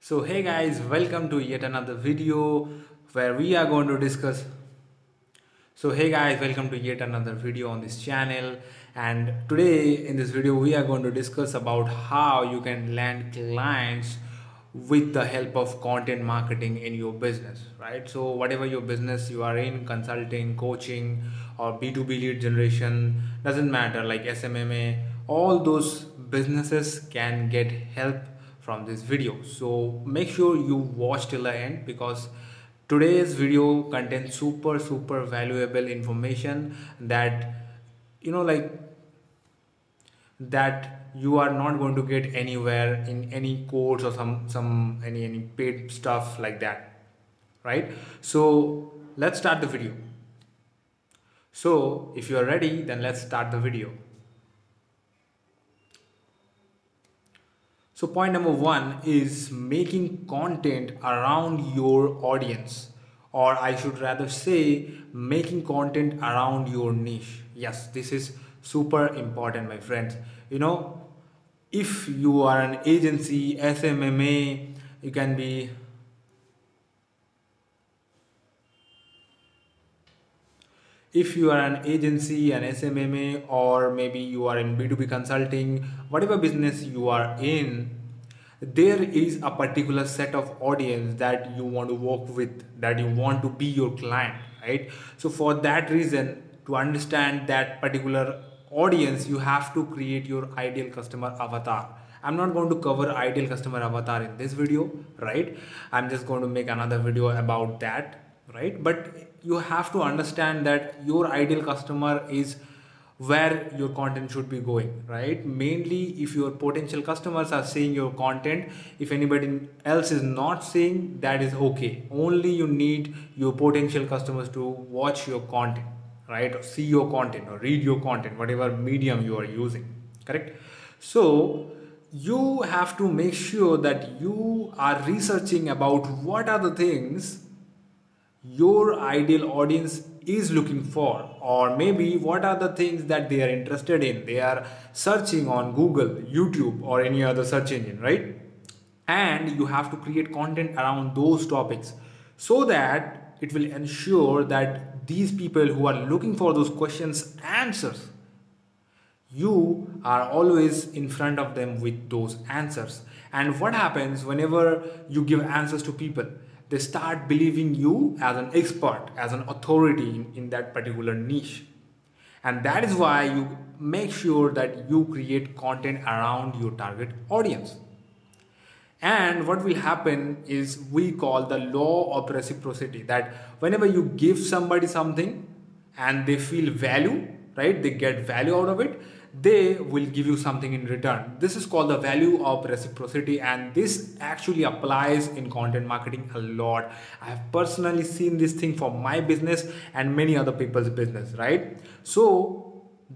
So hey guys, welcome to yet another video where we are going to discuss so hey guys, welcome to yet another video on this channel and today in this video we are going to discuss about how you can land clients with the help of content marketing in your business, right? So whatever your business you are in, consulting, coaching or B2B lead generation, doesn't matter like SMMA, all those businesses can get help from this video. So make sure you watch till the end because today's video contains super super valuable information that you know like that you are not going to get anywhere in any course or some some any any paid stuff like that right? So let's start the video. So if you are ready then let's start the video So point number one is making content around your audience or I should rather say making content around your niche. Yes, this is super important my friends. You know, if you are an agency, SMMA, you can be if you are an agency, an SMMA, or maybe you are in B2B consulting, whatever business you are in, there is a particular set of audience that you want to work with, that you want to be your client, right? So, for that reason, to understand that particular audience, you have to create your ideal customer avatar. I'm not going to cover ideal customer avatar in this video, right? I'm just going to make another video about that right but you have to understand that your ideal customer is where your content should be going right? Mainly if your potential customers are seeing your content if anybody else is not seeing that is okay. Only you need your potential customers to watch your content right? Or see your content or read your content whatever medium you are using correct? So you have to make sure that you are researching about what are the things your ideal audience is looking for or maybe what are the things that they are interested in? They are searching on google youtube or any other search engine right? And you have to create content around those topics so that it will ensure that these people who are looking for those questions answers you are always in front of them with those answers. And what happens whenever you give answers to people they start believing you as an expert, as an authority in, in that particular niche. And that is why you make sure that you create content around your target audience. And what will happen is we call the law of reciprocity that whenever you give somebody something and they feel value, right, they get value out of it, they will give you something in return. This is called the value of reciprocity, and this actually applies in content marketing a lot. I have personally seen this thing for my business and many other people's business, right? So,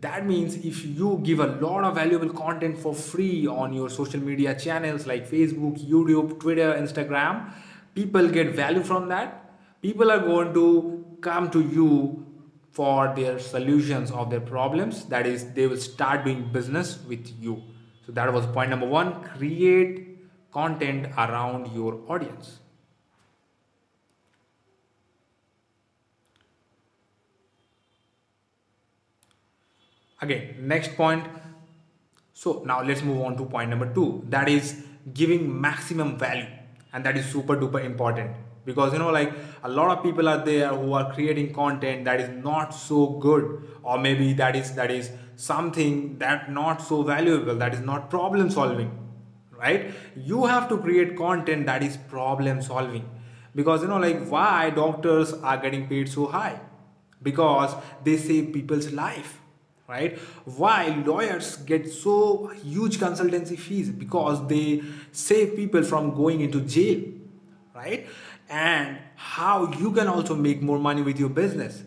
that means if you give a lot of valuable content for free on your social media channels like Facebook, YouTube, Twitter, Instagram, people get value from that. People are going to come to you for their solutions of their problems. That is they will start doing business with you. So that was point number one. Create content around your audience. Again next point. So now let's move on to point number two. That is giving maximum value. And that is super duper important because you know like a lot of people are there who are creating content that is not so good or maybe that is that is something that not so valuable that is not problem solving right? You have to create content that is problem solving. Because you know like why doctors are getting paid so high? Because they save people's life right? Why lawyers get so huge consultancy fees? Because they save people from going into jail right and how you can also make more money with your business.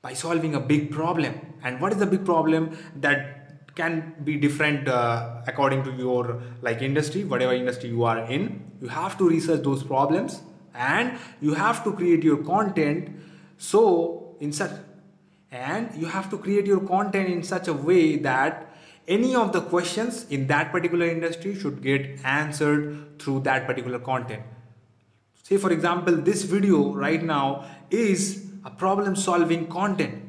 By solving a big problem. And what is the big problem that can be different uh, according to your like industry whatever industry you are in? You have to research those problems and you have to create your content so in such and you have to create your content in such a way that any of the questions in that particular industry should get answered through that particular content say for example this video right now is a problem solving content.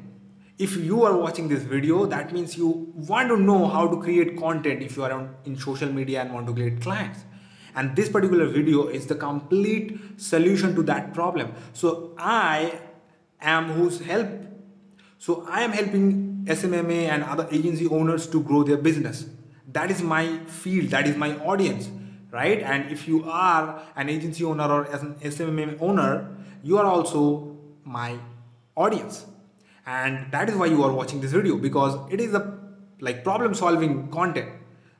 If you are watching this video that means you want to know how to create content if you are in social media and want to create clients. And this particular video is the complete solution to that problem. So i am whose help? So i am helping SMMA and other agency owners to grow their business. That is my field, that is my audience, right? And if you are an agency owner or as an SMMA owner, you are also my audience. And that is why you are watching this video because it is a like problem solving content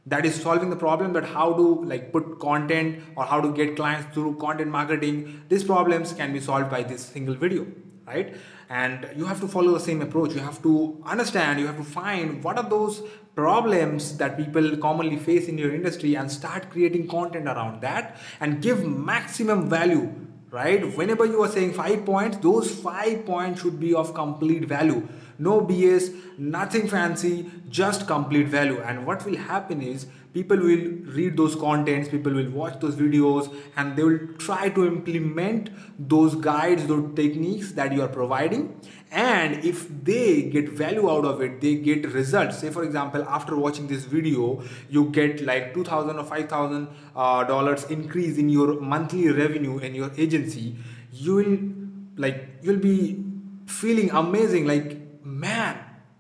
that is solving the problem that how to like put content or how to get clients through content marketing these problems can be solved by this single video right? And you have to follow the same approach. You have to understand you have to find what are those problems that people commonly face in your industry and start creating content around that and give maximum value right? Whenever you are saying 5 points those 5 points should be of complete value. No bs nothing fancy just complete value. And what will happen is people will read those contents people will watch those videos and they will try to implement those guides those techniques that you are providing. And if they get value out of it they get results. Say for example after watching this video you get like 2000 or 5000 uh, dollars increase in your monthly revenue in your agency. You will like you'll be feeling amazing like man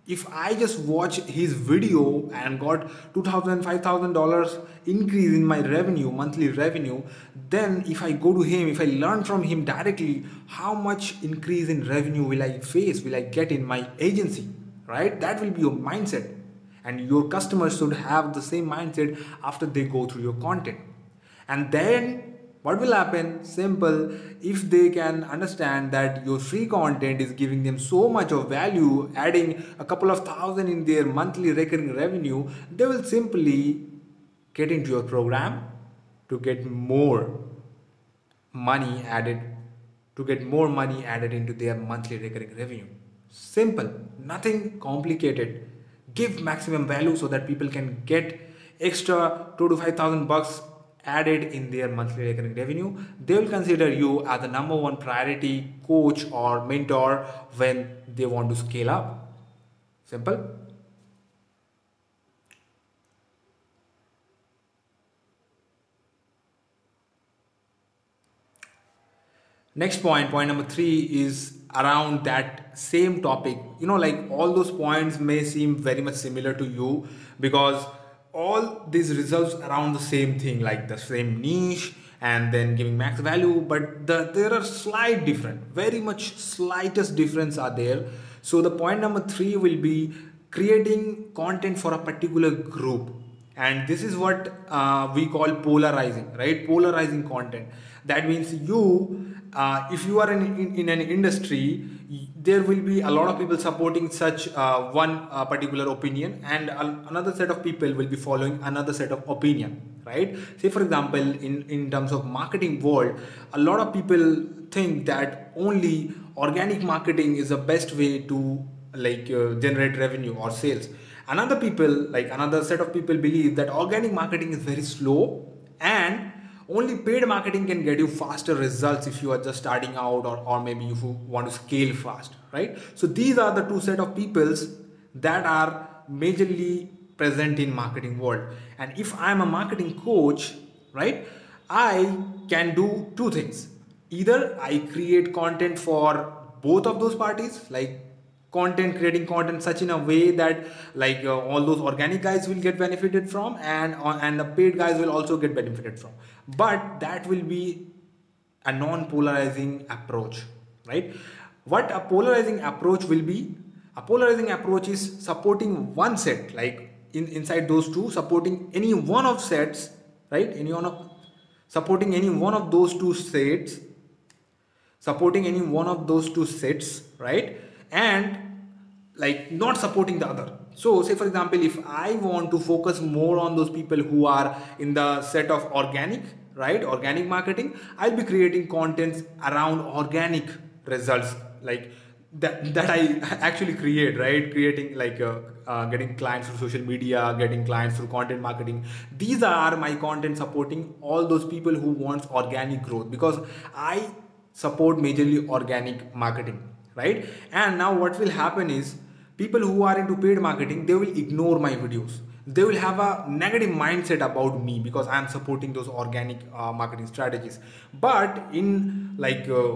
if I just watch his video and got $2,000, $5,000 increase in my revenue, monthly revenue, then if I go to him, if I learn from him directly, how much increase in revenue will I face, will I get in my agency, right? That will be your mindset. And your customers should have the same mindset after they go through your content. And then what will happen? Simple. If they can understand that your free content is giving them so much of value adding a couple of thousand in their monthly recurring revenue they will simply get into your program to get more money added to get more money added into their monthly recurring revenue. Simple. Nothing complicated. Give maximum value so that people can get extra 2 to 5000 bucks added in their monthly recurring revenue, they will consider you as the number one priority coach or mentor when they want to scale up. Simple. Next point, point number three is around that same topic. You know, like all those points may seem very much similar to you because all these results around the same thing like the same niche and then giving max value but the, there are slight different very much slightest difference are there. So the point number three will be creating content for a particular group. And this is what uh, we call polarizing right? Polarizing content. That means you uh, if you are in, in, in, an industry there will be a lot of people supporting such uh, one uh, particular opinion and another set of people will be following another set of opinion right? Say for example in in terms of marketing world a lot of people think that only organic marketing is the best way to like uh, generate revenue or sales. Another people like another set of people believe that organic marketing is very slow and only paid marketing can get you faster results if you are just starting out or, or maybe you want to scale fast right? So these are the two set of peoples that are majorly present in marketing world. And if i'm a marketing coach right i can do two things. Either i create content for both of those parties like content creating content such in a way that like uh, all those organic guys will get benefited from and uh, and the paid guys will also get benefited from but that will be a non-polarizing approach right? What a polarizing approach will be a polarizing approach is supporting one set like in inside those two supporting any one of sets right? Any one of supporting any one of those two sets supporting any one of those two sets right? And like not supporting the other. So say for example if i want to focus more on those people who are in the set of organic right organic marketing i'll be creating contents around organic results like that that I actually create, right? Creating like uh, uh, getting clients through social media, getting clients through content marketing. These are my content supporting all those people who wants organic growth because I support majorly organic marketing, right? And now what will happen is people who are into paid marketing they will ignore my videos they will have a negative mindset about me because i am supporting those organic uh, marketing strategies. But in like uh,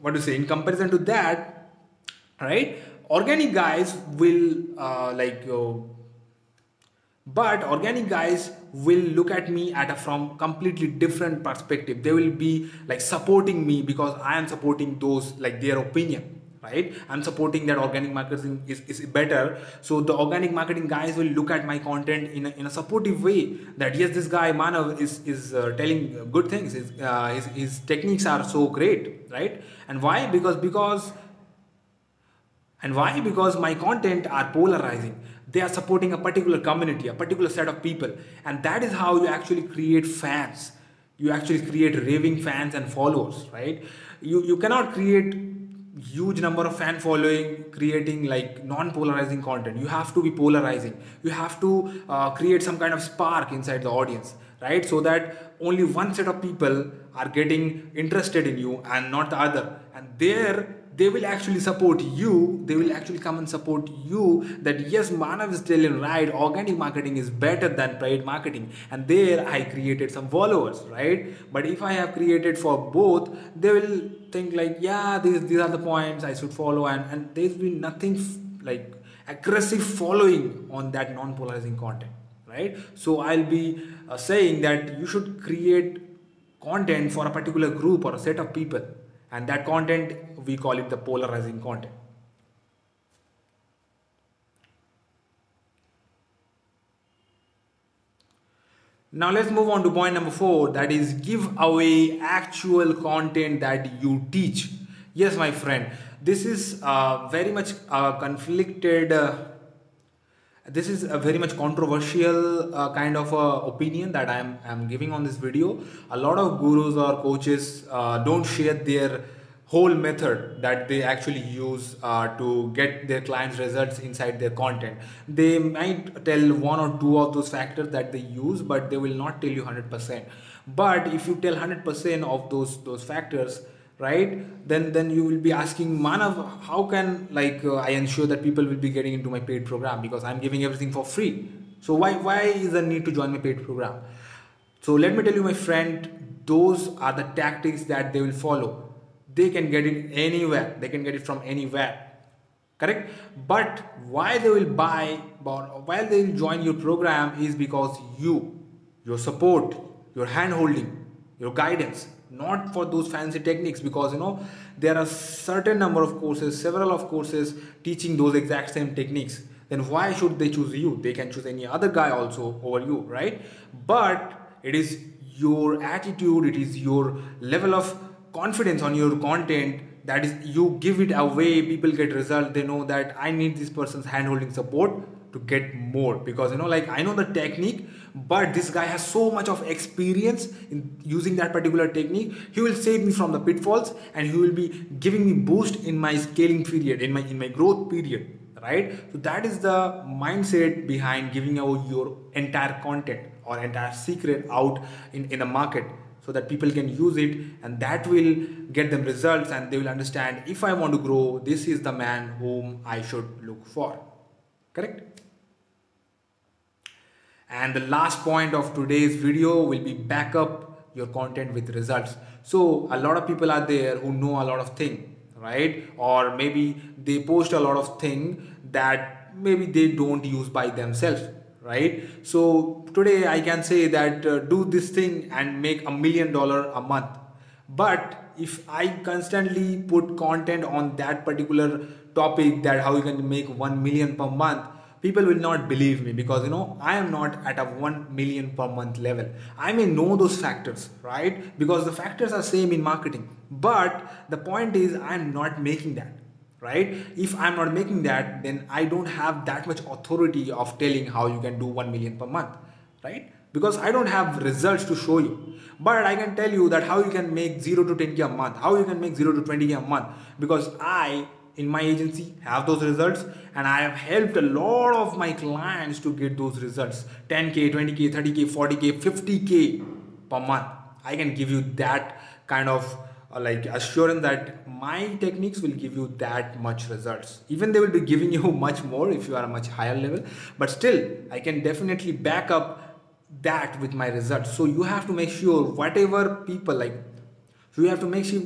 what you say in comparison to that right organic guys will uh, like uh, but organic guys will look at me at a from completely different perspective. They will be like supporting me because i am supporting those like their opinion right i'm supporting that organic marketing is, is better so the organic marketing guys will look at my content in a, in a supportive way that yes this guy manav is is uh, telling good things his, uh, his his techniques are so great right and why because because and why? Because my content are polarizing. They are supporting a particular community, a particular set of people. And that is how you actually create fans. You actually create raving fans and followers, right? You, you cannot create huge number of fan following creating like non-polarizing content. You have to be polarizing. You have to uh, create some kind of spark inside the audience right? So that only one set of people are getting interested in you and not the other. And there they will actually support you they will actually come and support you that yes manav is telling right organic marketing is better than paid marketing. And there i created some followers right? But if i have created for both they will think like yeah these, these are the points i should follow. And, and there's been nothing f- like aggressive following on that non-polarizing content right? So i'll be uh, saying that you should create content for a particular group or a set of people and that content we call it the polarizing content. Now let's move on to point number four that is give away actual content that you teach. Yes my friend this is uh, very much uh, conflicted uh, this is a very much controversial uh, kind of uh, opinion that I'm, I'm giving on this video. A lot of gurus or coaches uh, don't share their whole method that they actually use uh, to get their clients results inside their content. They might tell one or two of those factors that they use but they will not tell you 100% but if you tell 100% of those those factors right? Then then you will be asking manav how can like uh, i ensure that people will be getting into my paid program? Because i'm giving everything for free. So why why is the need to join my paid program? So let me tell you my friend those are the tactics that they will follow. They can get it anywhere. They can get it from anywhere. Correct? But why they will buy or why they will join your program is because you your support your hand holding your guidance not for those fancy techniques because you know there are certain number of courses several of courses teaching those exact same techniques. Then why should they choose you? They can choose any other guy also over you right? But it is your attitude it is your level of confidence on your content that is you give it away people get result they know that i need this person's handholding support to get more because you know like i know the technique but this guy has so much of experience in using that particular technique. He will save me from the pitfalls and he will be giving me boost in my scaling period in my in my growth period right? So that is the mindset behind giving out your entire content or entire secret out in in the market so that people can use it and that will get them results and they will understand if i want to grow this is the man whom i should look for correct? And the last point of today's video will be back up your content with results. So a lot of people are there who know a lot of thing right? Or maybe they post a lot of thing that maybe they don't use by themselves right? So today i can say that uh, do this thing and make a million dollar a month. But if i constantly put content on that particular topic that how you can make 1 million per month people will not believe me because you know i am not at a 1 million per month level. I may know those factors right? Because the factors are same in marketing. But the point is i'm not making that right? If i'm not making that then i don't have that much authority of telling how you can do 1 million per month right? Because i don't have results to show you. But i can tell you that how you can make 0 to 10k a month how you can make 0 to 20k a month because i in my agency have those results and i have helped a lot of my clients to get those results. 10k 20k 30k 40k 50k per month. I can give you that kind of uh, like assurance that my techniques will give you that much results. Even they will be giving you much more if you are a much higher level but still i can definitely back up that with my results. So you have to make sure whatever people like you have to make sure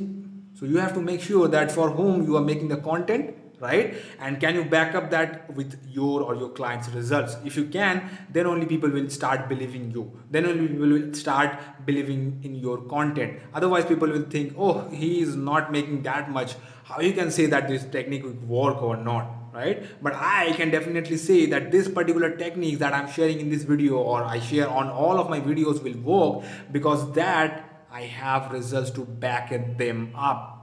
so you have to make sure that for whom you are making the content right? And can you back up that with your or your client's results? If you can then only people will start believing you. Then only people will start believing in your content. Otherwise people will think oh he is not making that much. How you can say that this technique will work or not? Right? But i can definitely say that this particular technique that i'm sharing in this video or i share on all of my videos will work because that i have results to back them up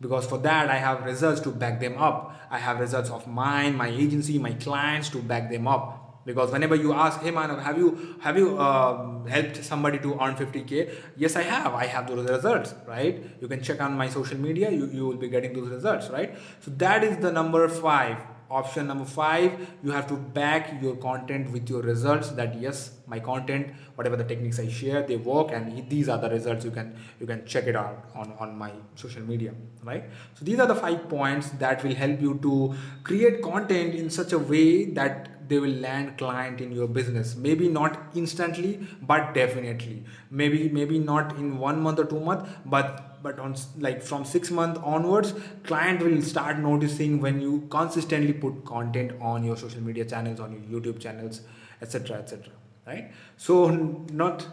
because for that I have results to back them up. I have results of mine, my agency, my clients to back them up. Because whenever you ask, hey man, have you have you uh, helped somebody to earn 50k? Yes, I have. I have those results, right? You can check on my social media. You you will be getting those results, right? So that is the number five option number five you have to back your content with your results that yes my content whatever the techniques i share they work and these are the results you can you can check it out on on my social media right? So these are the five points that will help you to create content in such a way that they will land client in your business. Maybe not instantly but definitely. Maybe maybe not in one month or two month but but on like from six month onwards client will start noticing when you consistently put content on your social media channels on your youtube channels etc etc right? So not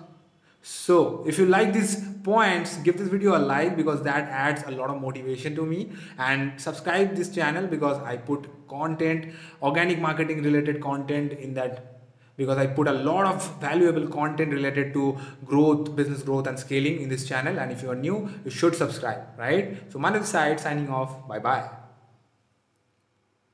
so if you like these points give this video a like because that adds a lot of motivation to me. And subscribe this channel because i put content organic marketing related content in that because I put a lot of valuable content related to growth, business growth and scaling in this channel. And if you are new, you should subscribe, right? So Manav Side signing off. Bye bye.